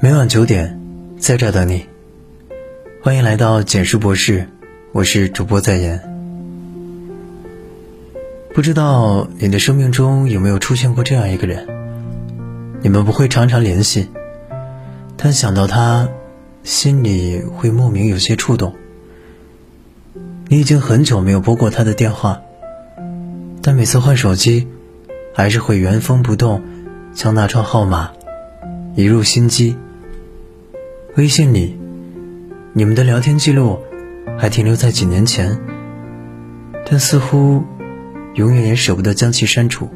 每晚九点，在这等你。欢迎来到简书博士，我是主播在言。不知道你的生命中有没有出现过这样一个人？你们不会常常联系，但想到他，心里会莫名有些触动。你已经很久没有拨过他的电话，但每次换手机，还是会原封不动将那串号码移入心机。微信里，你们的聊天记录还停留在几年前，但似乎永远也舍不得将其删除。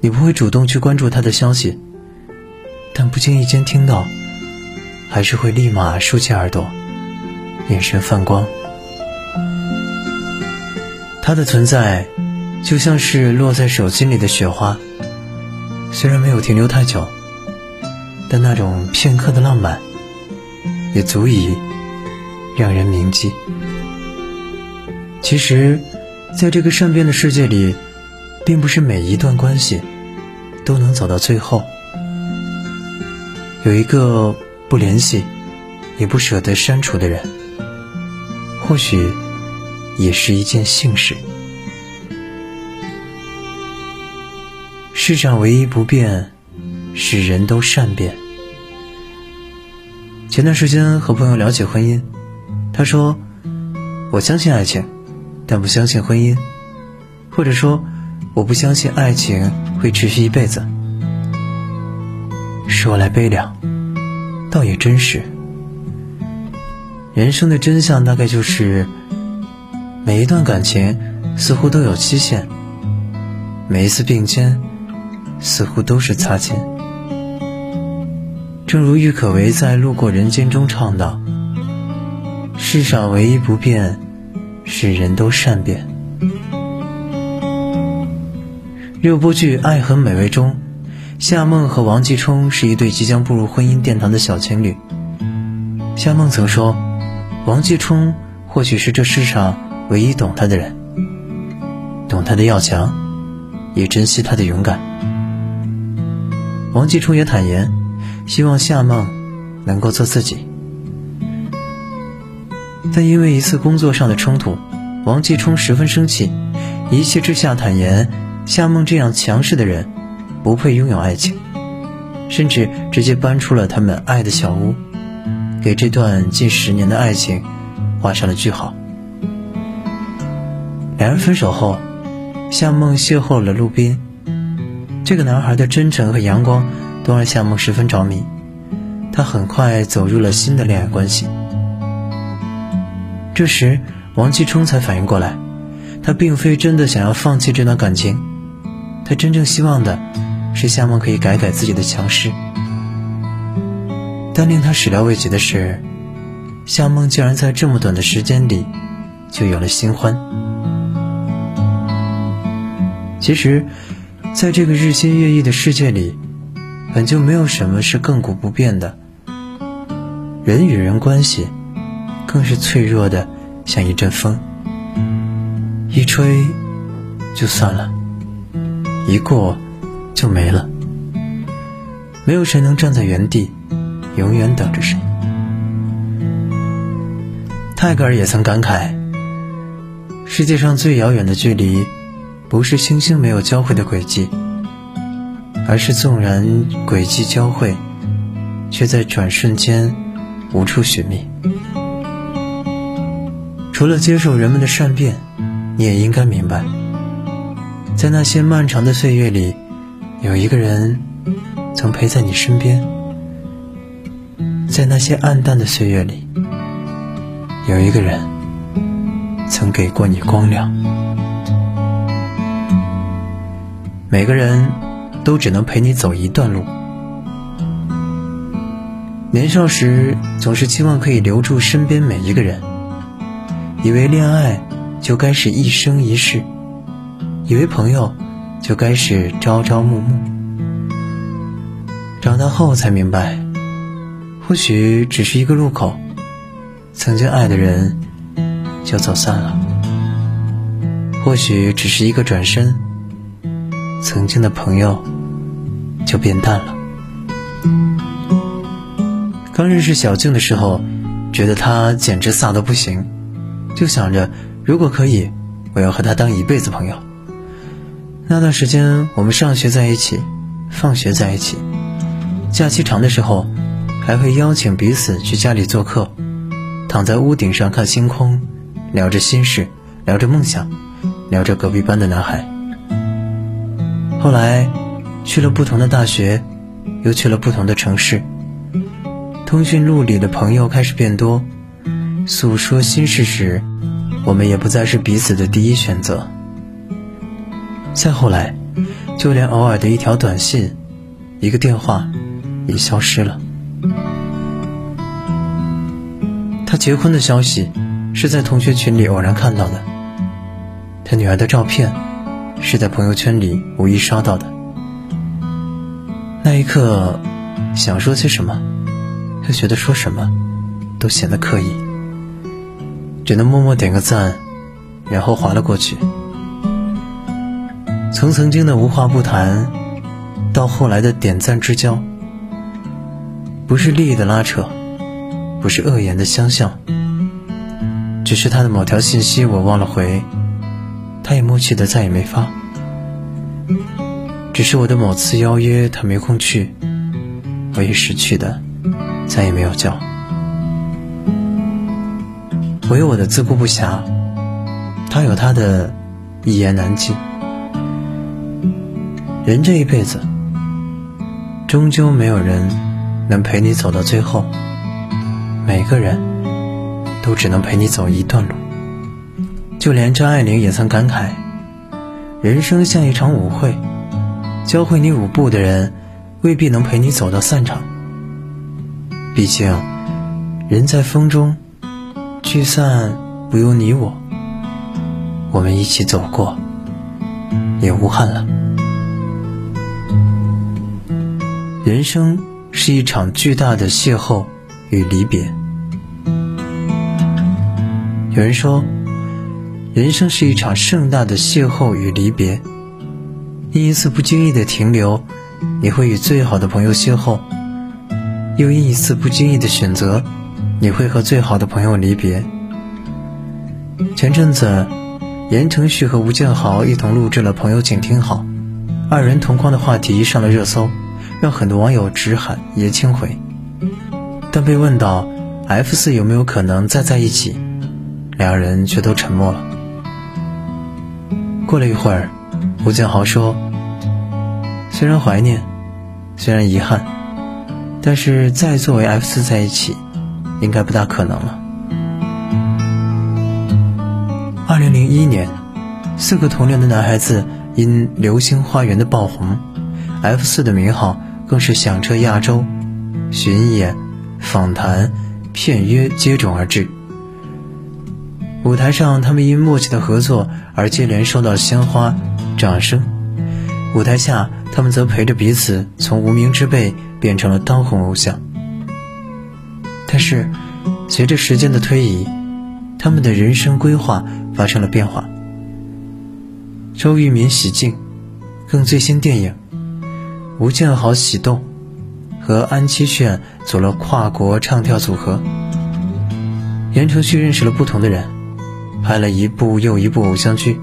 你不会主动去关注他的消息，但不经意间听到，还是会立马竖起耳朵，眼神泛光。他的存在，就像是落在手心里的雪花，虽然没有停留太久。但那种片刻的浪漫，也足以让人铭记。其实，在这个善变的世界里，并不是每一段关系都能走到最后。有一个不联系，也不舍得删除的人，或许也是一件幸事。世上唯一不变，是人都善变。前段时间和朋友聊起婚姻，他说：“我相信爱情，但不相信婚姻，或者说，我不相信爱情会持续一辈子。”说来悲凉，倒也真实。人生的真相大概就是，每一段感情似乎都有期限，每一次并肩似乎都是擦肩。正如郁可唯在《路过人间》中唱道：“世上唯一不变，是人都善变。”热播剧《爱很美味》中，夏梦和王继冲是一对即将步入婚姻殿堂的小情侣。夏梦曾说：“王继冲或许是这世上唯一懂他的人，懂他的要强，也珍惜他的勇敢。”王继冲也坦言。希望夏梦能够做自己，但因为一次工作上的冲突，王继冲十分生气，一气之下坦言夏梦这样强势的人不配拥有爱情，甚至直接搬出了他们爱的小屋，给这段近十年的爱情画上了句号。两人分手后，夏梦邂逅了陆斌，这个男孩的真诚和阳光。都让夏梦十分着迷，他很快走入了新的恋爱关系。这时，王继冲才反应过来，他并非真的想要放弃这段感情，他真正希望的是夏梦可以改改自己的强势。但令他始料未及的是，夏梦竟然在这么短的时间里就有了新欢。其实，在这个日新月异的世界里，本就没有什么是亘古不变的，人与人关系更是脆弱的，像一阵风，一吹就散了，一过就没了。没有谁能站在原地，永远等着谁。泰戈尔也曾感慨：世界上最遥远的距离，不是星星没有交汇的轨迹。而是纵然轨迹交汇，却在转瞬间无处寻觅。除了接受人们的善变，你也应该明白，在那些漫长的岁月里，有一个人曾陪在你身边；在那些暗淡的岁月里，有一个人曾给过你光亮。每个人。都只能陪你走一段路。年少时总是期望可以留住身边每一个人，以为恋爱就该是一生一世，以为朋友就该是朝朝暮暮。长大后才明白，或许只是一个路口，曾经爱的人就走散了；或许只是一个转身。曾经的朋友，就变淡了。刚认识小静的时候，觉得她简直飒的不行，就想着如果可以，我要和她当一辈子朋友。那段时间，我们上学在一起，放学在一起，假期长的时候，还会邀请彼此去家里做客，躺在屋顶上看星空，聊着心事，聊着梦想，聊着隔壁班的男孩。后来，去了不同的大学，又去了不同的城市。通讯录里的朋友开始变多，诉说心事时，我们也不再是彼此的第一选择。再后来，就连偶尔的一条短信、一个电话，也消失了。他结婚的消息是在同学群里偶然看到的，他女儿的照片是在朋友圈里无意刷到的。那一刻，想说些什么，又觉得说什么都显得刻意，只能默默点个赞，然后划了过去。从曾经的无话不谈，到后来的点赞之交，不是利益的拉扯，不是恶言的相向，只是他的某条信息我忘了回，他也默契的再也没发；只是我的某次邀约他没空去，我也识趣的再也没有叫。我有我的自顾不暇，他有他的一言难尽。人这一辈子，终究没有人能陪你走到最后。每个人都只能陪你走一段路。就连张爱玲也曾感慨：“人生像一场舞会，教会你舞步的人，未必能陪你走到散场。毕竟，人在风中，聚散不由你我。我们一起走过，也无憾了。”人生是一场巨大的邂逅与离别。有人说，人生是一场盛大的邂逅与离别。因一次不经意的停留，你会与最好的朋友邂逅；又因一次不经意的选择，你会和最好的朋友离别。前阵子，言承旭和吴建豪一同录制了《朋友请听好》，二人同框的话题上了热搜。让很多网友直喊爷青回，但被问到 F 四有没有可能再在一起，两人却都沉默了。过了一会儿，吴建豪说：“虽然怀念，虽然遗憾，但是再作为 F 四在一起，应该不大可能了。”二零零一年，四个同龄的男孩子因《流星花园》的爆红，F 四的名号。更是响彻亚洲，巡演、访谈、片约接踵而至。舞台上，他们因默契的合作而接连收到鲜花、掌声；舞台下，他们则陪着彼此从无名之辈变成了当红偶像。但是，随着时间的推移，他们的人生规划发生了变化。周渝民喜静，更最新电影。吴建豪喜动，和安七炫组了跨国唱跳组合。言承旭认识了不同的人，拍了一部又一部偶像剧。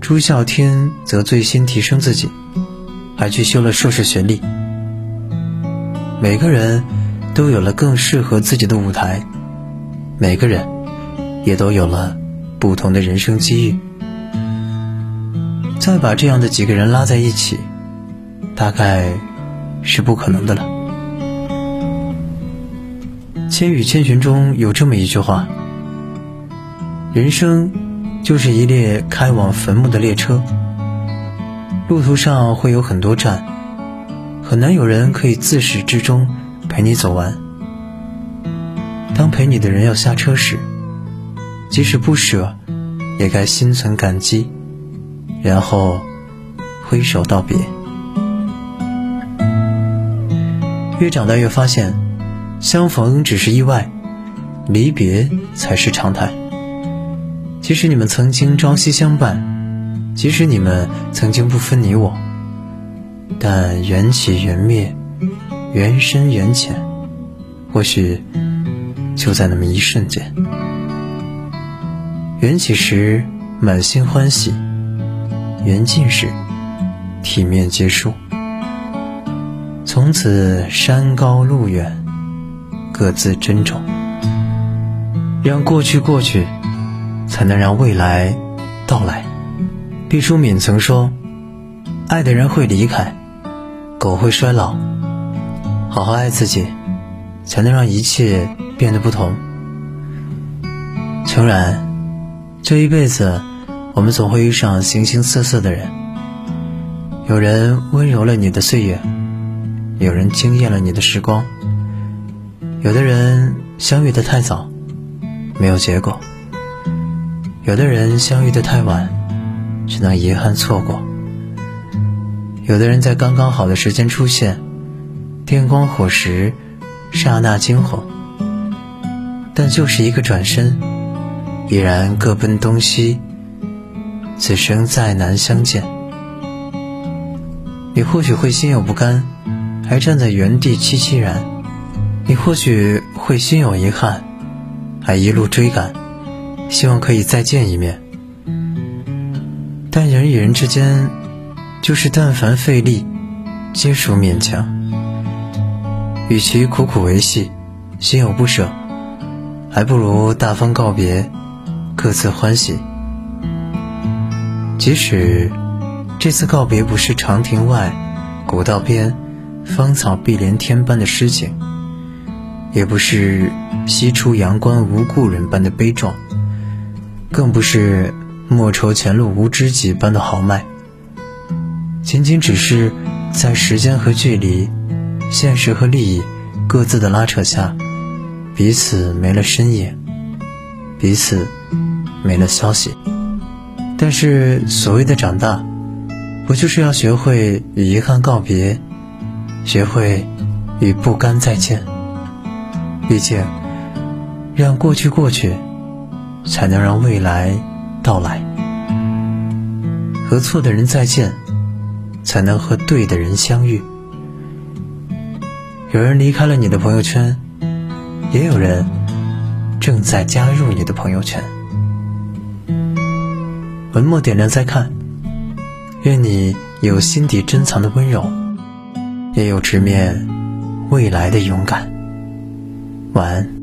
朱孝天则最新提升自己，还去修了硕士学历。每个人都有了更适合自己的舞台，每个人也都有了不同的人生机遇。再把这样的几个人拉在一起。大概是不可能的了。《千与千寻》中有这么一句话：“人生就是一列开往坟墓的列车，路途上会有很多站，很难有人可以自始至终陪你走完。当陪你的人要下车时，即使不舍，也该心存感激，然后挥手道别。”越长大越发现，相逢只是意外，离别才是常态。即使你们曾经朝夕相伴，即使你们曾经不分你我，但缘起缘灭，缘深缘浅，或许就在那么一瞬间。缘起时满心欢喜，缘尽时体面结束。从此山高路远，各自珍重。让过去过去，才能让未来到来。毕淑敏曾说：“爱的人会离开，狗会衰老。好好爱自己，才能让一切变得不同。”诚然，这一辈子，我们总会遇上形形色色的人。有人温柔了你的岁月，有人惊艳了你的时光。有的人相遇的太早，没有结果；有的人相遇的太晚。只能遗憾错过。有的人在刚刚好的时间出现，电光火石，刹那惊鸿，但就是一个转身，已然各奔东西。此生再难相见，你或许会心有不甘，还站在原地凄凄然；你或许会心有遗憾，还一路追赶，希望可以再见一面。但人与人之间，就是但凡费力，皆属勉强。与其苦苦维系，心有不舍，还不如大方告别，各自欢喜。即使这次告别不是长亭外，古道边，芳草碧连天般的诗情，也不是西出阳关无故人般的悲壮，更不是。莫愁前路无知己般的豪迈，仅仅只是在时间和距离、现实和利益各自的拉扯下，彼此没了身影，彼此没了消息。但是所谓的长大，不就是要学会与遗憾告别，学会与不甘再见？毕竟，让过去过去，才能让未来。到来，和错的人再见，才能和对的人相遇。有人离开了你的朋友圈，也有人正在加入你的朋友圈。文末点亮再看，愿你有心底珍藏的温柔，也有直面未来的勇敢。晚安。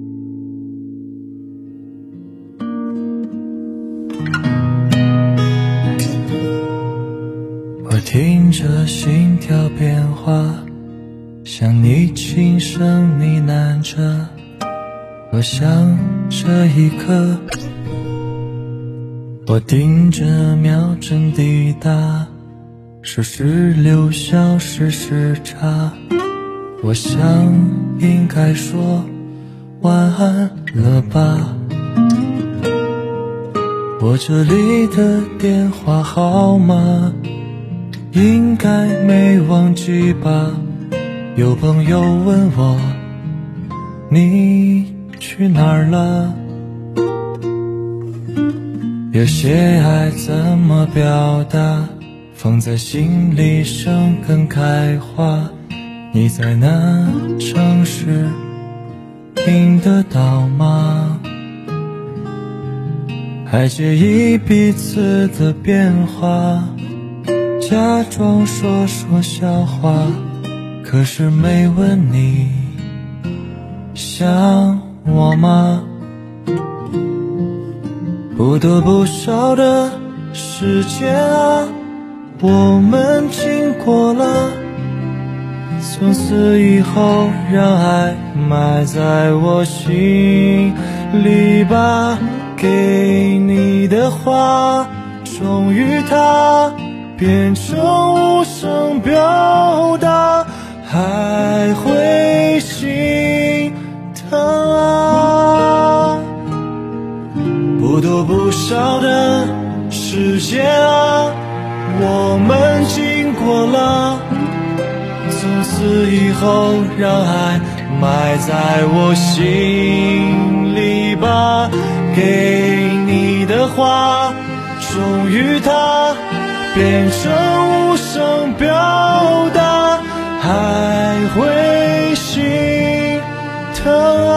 听着心跳变化，向你轻声呢喃着，我想这一刻，我盯着秒针滴答，数十六小时时差，我想应该说晚安了吧。我这里的电话号码。应该没忘记吧？有朋友问我，你去哪儿了？有些爱怎么表达？放在心里生根开花。你在那城市听得到吗？还介意彼此的变化？假装说说笑话，可是没问你想我吗？不多不少的时间啊，我们经过了。从此以后，让爱埋在我心里吧。给你的话，终于它。变成无声表达，还会心疼啊！不多不少的时间啊，我们经过了。从此以后，让爱埋在我心里吧。给你的话，终于它。变成无声表达，还会心疼啊！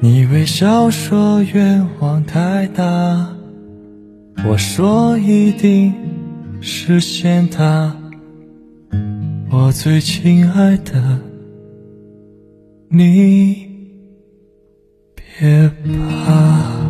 你微笑说愿望太大，我说一定实现它。我最亲爱的，你别怕。